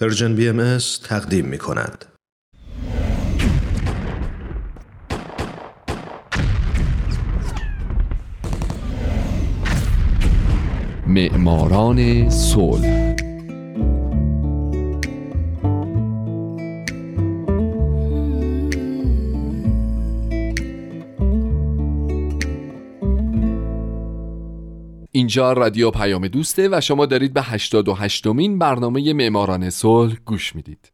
پرژن بی ام تقدیم می کند. معماران صلح اینجا رادیو پیام دوسته و شما دارید به 88 مین برنامه معماران صلح گوش می‌دید.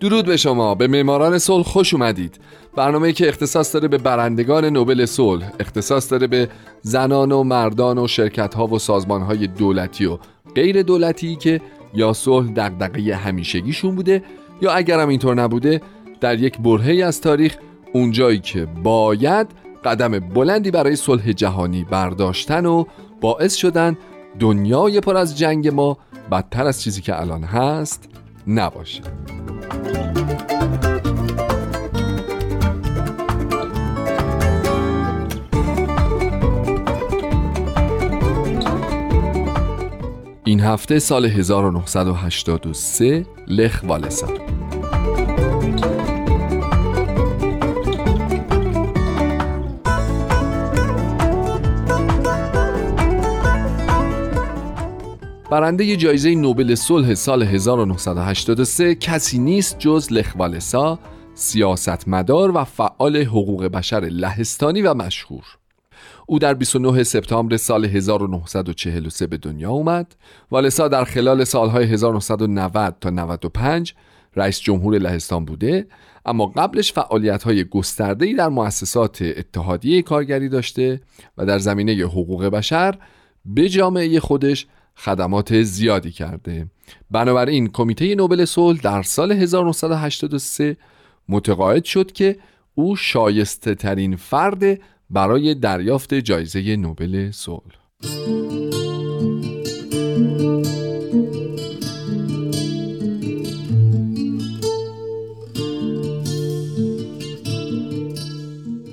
درود به شما. به معماران صلح خوش اومدید. برنامه که اختصاص داره به برندگان نوبل صلح اختصاص داره به زنان و مردان و شرکت ها و سازمان های دولتی و غیر دولتی که یا صلح دغدغه همیشگیشون بوده یا اگرم اینطور نبوده در یک برهه از تاریخ اونجایی که باید قدم بلندی برای صلح جهانی برداشتن و باعث شدن دنیای پر از جنگ ما بدتر از چیزی که الان هست نباشه. این هفته سال 1983 لخ والسا. برنده جایزه نوبل صلح سال 1983 کسی نیست جز لخ والسا سیاستمدار و فعال حقوق بشر لهستانی و مشهور. او در 29 سپتامبر سال 1943 به دنیا اومد والسا در خلال سالهای 1990 تا 95 رئیس جمهور لهستان بوده اما قبلش فعالیت های گسترده در مؤسسات اتحادیه کارگری داشته و در زمینه حقوق بشر به جامعه خودش خدمات زیادی کرده. بنابراین کمیته نوبل صلح در سال 1983 متقاعد شد که او شایسته ترین فرد برای دریافت جایزه نوبل صلح.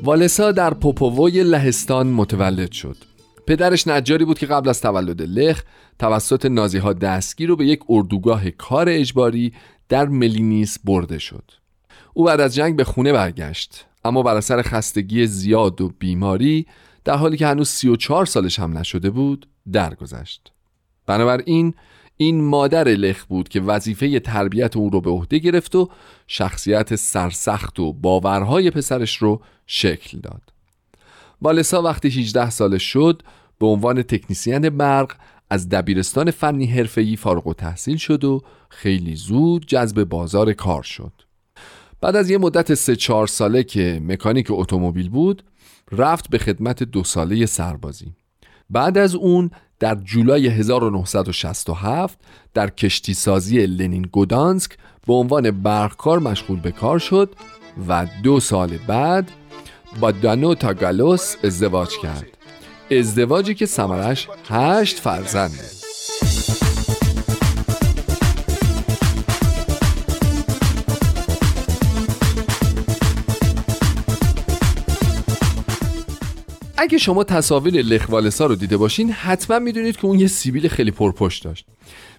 والسا در پوپووی لهستان متولد شد. پدرش نجاری بود که قبل از تولد لخ توسط نازی ها دستگیر رو به یک اردوگاه کار اجباری در ملینیس برده شد. او بعد از جنگ به خونه برگشت. اما بر اثر خستگی زیاد و بیماری در حالی که هنوز 34 سالش هم نشده بود درگذشت. بنابراین این مادر لخ بود که وظیفه تربیت او رو به عهده گرفت و شخصیت سرسخت و باورهای پسرش رو شکل داد. والسا وقتی 18 سالش شد به عنوان تکنیسیان برق از دبیرستان فنی حرفه‌ای فارغ و تحصیل شد و خیلی زود جذب بازار کار شد. بعد از یه مدت سه چهار ساله که مکانیک اتومبیل بود رفت به خدمت دو ساله سربازی. بعد از اون در جولای 1967 در کشتی سازی لنین گودانسک به عنوان برقکار مشغول به کار شد و دو سال بعد با دانو تاگالوس ازدواج کرد. ازدواجی که سمرش هشت فرزنده اگه شما تصاویر لخوالسا رو دیده باشین حتما می‌دونید که اون یه سیبیل خیلی پرپشت داشت.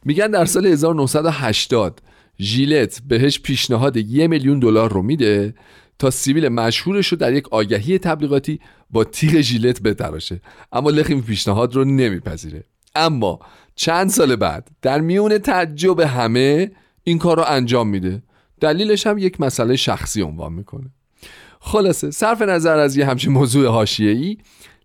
میگن در سال 1980 ژیلت بهش پیشنهاد یه میلیون دلار رو میده تا سیبیل مشهورش رو در یک آگهی تبلیغاتی با تیغ ژیلت بتراشه. اما لخ این پیشنهاد رو نمیپذیره. اما چند سال بعد در میون تعجب همه این کار رو انجام میده. دلیلش هم یک مسئله شخصی عنوان می‌کنه. خلاصه صرف نظر از یه همچین موضوع ای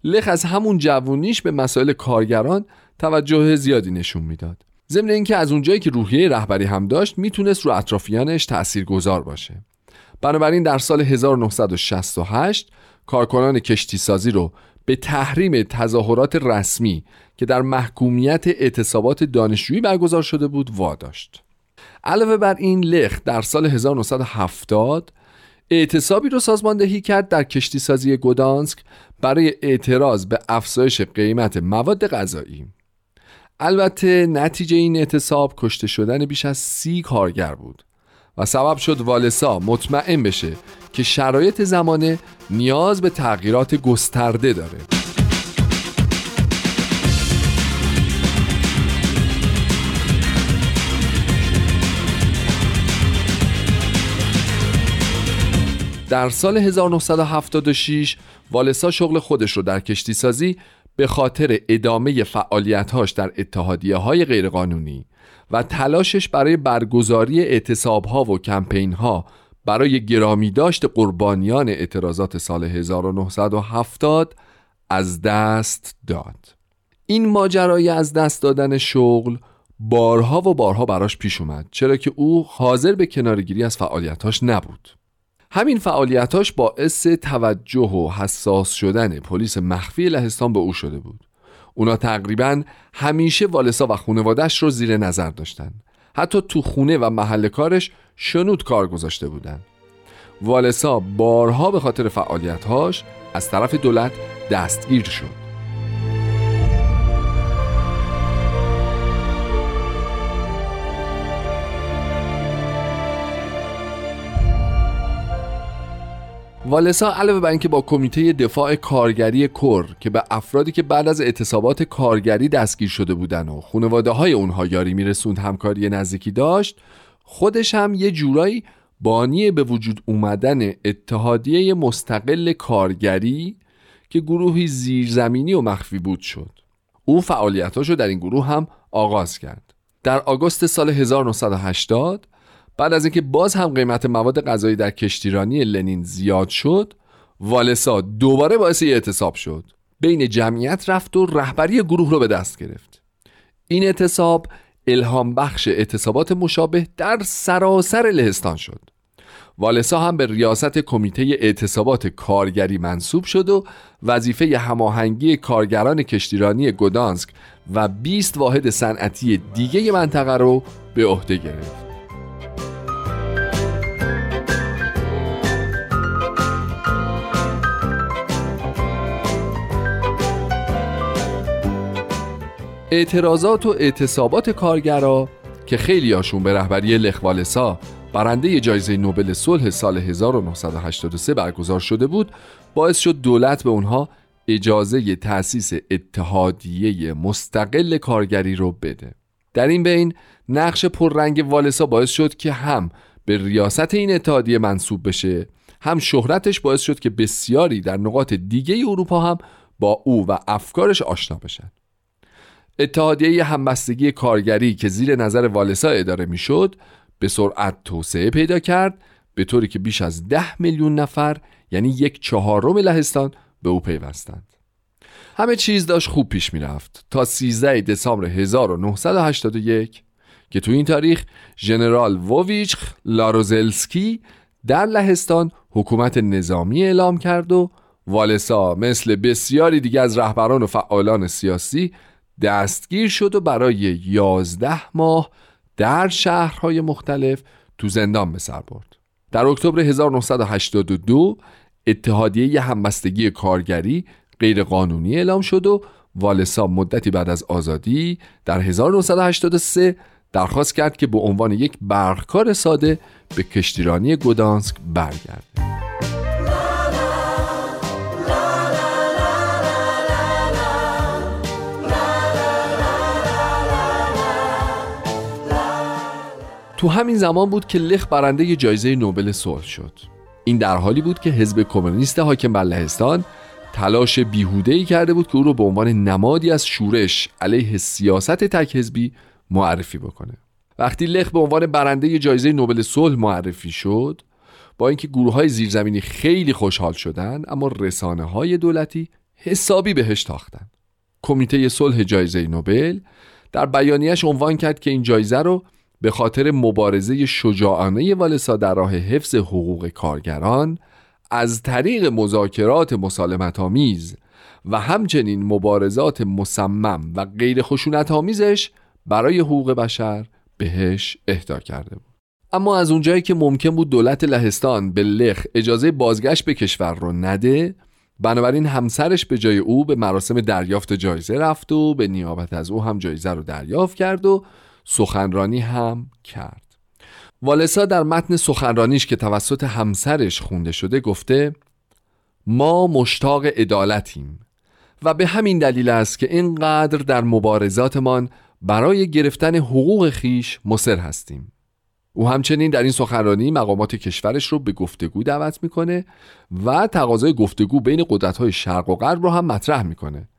لخ از همون جوونیش به مسائل کارگران توجه زیادی نشون می‌داد. ضمن اینکه از اونجایی که روحیه رهبری هم داشت می‌تونست رو اطرافیانش تأثیر گذار باشه. بنابراین در سال 1968 کارکنان کشتی سازی رو به تحریم تظاهرات رسمی که در محکومیت اعتصابات دانشجویی برگزار شده بود واداشت. علاوه بر این لخ در سال 1970 اعتصابی رو سازماندهی کرد در کشتی سازی گودانسک برای اعتراض به افزایش قیمت مواد غذایی. البته نتیجه این اعتصاب کشته شدن بیش از سی کارگر بود و سبب شد والسا مطمئن بشه که شرایط زمانه نیاز به تغییرات گسترده داره. در سال 1976 والسا شغل خودش رو در کشتی سازی به خاطر ادامه فعالیتهاش در اتحادیه های غیرقانونی و تلاشش برای برگزاری اعتصاب و کمپین ها برای گرامی داشت قربانیان اعتراضات سال 1970 از دست داد. این ماجرای از دست دادن شغل بارها و بارها براش پیش اومد چرا که او حاضر به کنارگیری از فعالیتاش نبود. همین فعالیتاش باعث توجه و حساس شدن پلیس مخفی لهستان به او شده بود. اونا تقریبا همیشه والسا و خانوادش رو زیر نظر داشتن. حتی تو خونه و محل کارش شنود کار گذاشته بودن. والسا بارها به خاطر فعالیتهاش از طرف دولت دستگیر شد. والسا علاوه بر اینکه با کمیته دفاع کارگری کر که به افرادی که بعد از اعتصابات کارگری دستگیر شده بودن و خانواده های اونها یاری میرسوند همکاری نزدیکی داشت خودش هم یه جورایی بانی به وجود اومدن اتحادیه مستقل کارگری که گروهی زیرزمینی و مخفی بود شد. او فعالیتاشو در این گروه هم آغاز کرد. در آگوست سال 1980 بعد از اینکه باز هم قیمت مواد غذایی در کشتیرانی لنین زیاد شد والسا دوباره باعث اعتصاب شد. بین جمعیت رفت و رهبری گروه رو به دست گرفت. این اعتصاب الهام بخش اعتصابات مشابه در سراسر لهستان شد. والسا هم به ریاست کمیته اعتصابات کارگری منصوب شد و وظیفه هماهنگی کارگران کشتیرانی گدانسک و 20 واحد صنعتی دیگه منطقه رو به عهده گرفت. اعتراضات و اعتصابات کارگرا که خیلی هاشون به رهبری لخوالسا برنده جایزه نوبل صلح سال 1983 برگزار شده بود باعث شد دولت به اونها اجازه تأسیس اتحادیه مستقل کارگری رو بده. در این بین نقش پررنگ والسا باعث شد که هم به ریاست این اتحادیه منصوب بشه هم شهرتش باعث شد که بسیاری در نقاط دیگه اروپا هم با او و افکارش آشنا بشن. اتحادیه همبستگی کارگری که زیر نظر والسا اداره می‌شد به سرعت توسعه پیدا کرد به طوری که بیش از ده میلیون نفر یعنی یک چهارم لهستان به او پیوستند. همه چیز داشت خوب پیش می‌رفت. تا 13 دسامبر 1981 که تو این تاریخ ژنرال وویچ لاروزلسکی در لهستان حکومت نظامی اعلام کرد و والسا مثل بسیاری دیگه از رهبران و فعالان سیاسی دستگیر شد و برای یازده ماه در شهرهای مختلف تو زندان به سر برد. در اکتبر 1982 اتحادیه همبستگی کارگری غیرقانونی اعلام شد و والسا مدتی بعد از آزادی در 1983 درخواست کرد که به عنوان یک برخکار ساده به کشتیرانی گودانسک برگرده. تو همین زمان بود که لخ برنده جایزه نوبل صلح شد. این در حالی بود که حزب کمونیست حاکم بر لهستان تلاش ای کرده بود که او رو به عنوان نمادی از شورش علیه سیاست تک حزبی معرفی بکنه. وقتی لخ به عنوان برنده جایزه نوبل صلح معرفی شد با اینکه گروه های زیرزمینی خیلی خوشحال شدن اما رسانه های دولتی حسابی بهش تاختن. کمیته صلح جایزه نوبل در بیانیش عنوان کرد که این جایزه رو به خاطر مبارزه شجاعانه والسا در راه حفظ حقوق کارگران از طریق مذاکرات مسالمت آمیز و همچنین مبارزات مصمم و غیر خشونت آمیزش برای حقوق بشر بهش اهدا کرده بود. اما از اونجایی که ممکن بود دولت لهستان به لخ اجازه بازگشت به کشور رو نده بنابراین همسرش به جای او به مراسم دریافت جایزه رفت و به نیابت از او هم جایزه رو دریافت کرد و سخنرانی هم کرد. والسا در متن سخنرانیش که توسط همسرش خونده شده گفته ما مشتاق عدالتیم و به همین دلیل است که اینقدر در مبارزاتمان برای گرفتن حقوق خیش مصر هستیم. او همچنین در این سخنرانی مقامات کشورش رو به گفتگو دعوت می‌کنه و تقاضای گفتگو بین قدرت‌های شرق و غرب رو هم مطرح می‌کنه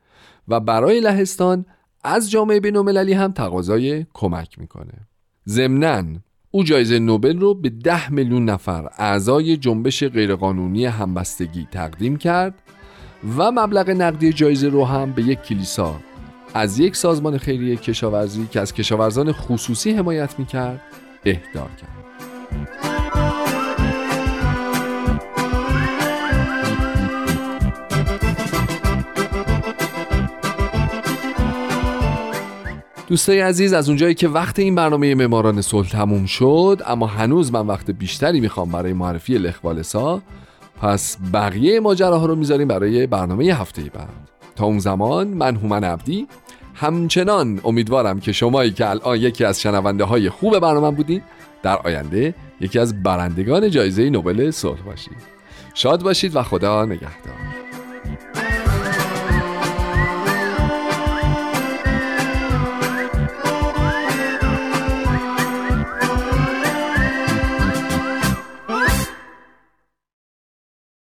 و برای لهستان از جامعه بین‌المللی هم تقاضای کمک می‌کنه. ضمناً او جایزه نوبل رو به ده میلیون نفر اعضای جنبش غیرقانونی همبستگی تقدیم کرد و مبلغ نقدی جایزه رو هم به یک کلیسا از یک سازمان خیریه کشاورزی که از کشاورزان خصوصی حمایت می‌کرد اهدا کرد. دوستای عزیز از اونجایی که وقت این برنامه معماران صلح تموم شد اما هنوز من وقت بیشتری می‌خوام برای معرفی لخوالسا. پس بقیه ماجراها رو می‌ذاریم برای برنامه هفته بعد. تا اون زمان من هومن عبدی. همچنان امیدوارم که شمایی که الان یکی از شنونده های خوب برنامه بودید در آینده یکی از برندگان جایزه نوبل صلح باشید. شاد باشید و خدا نگهدار.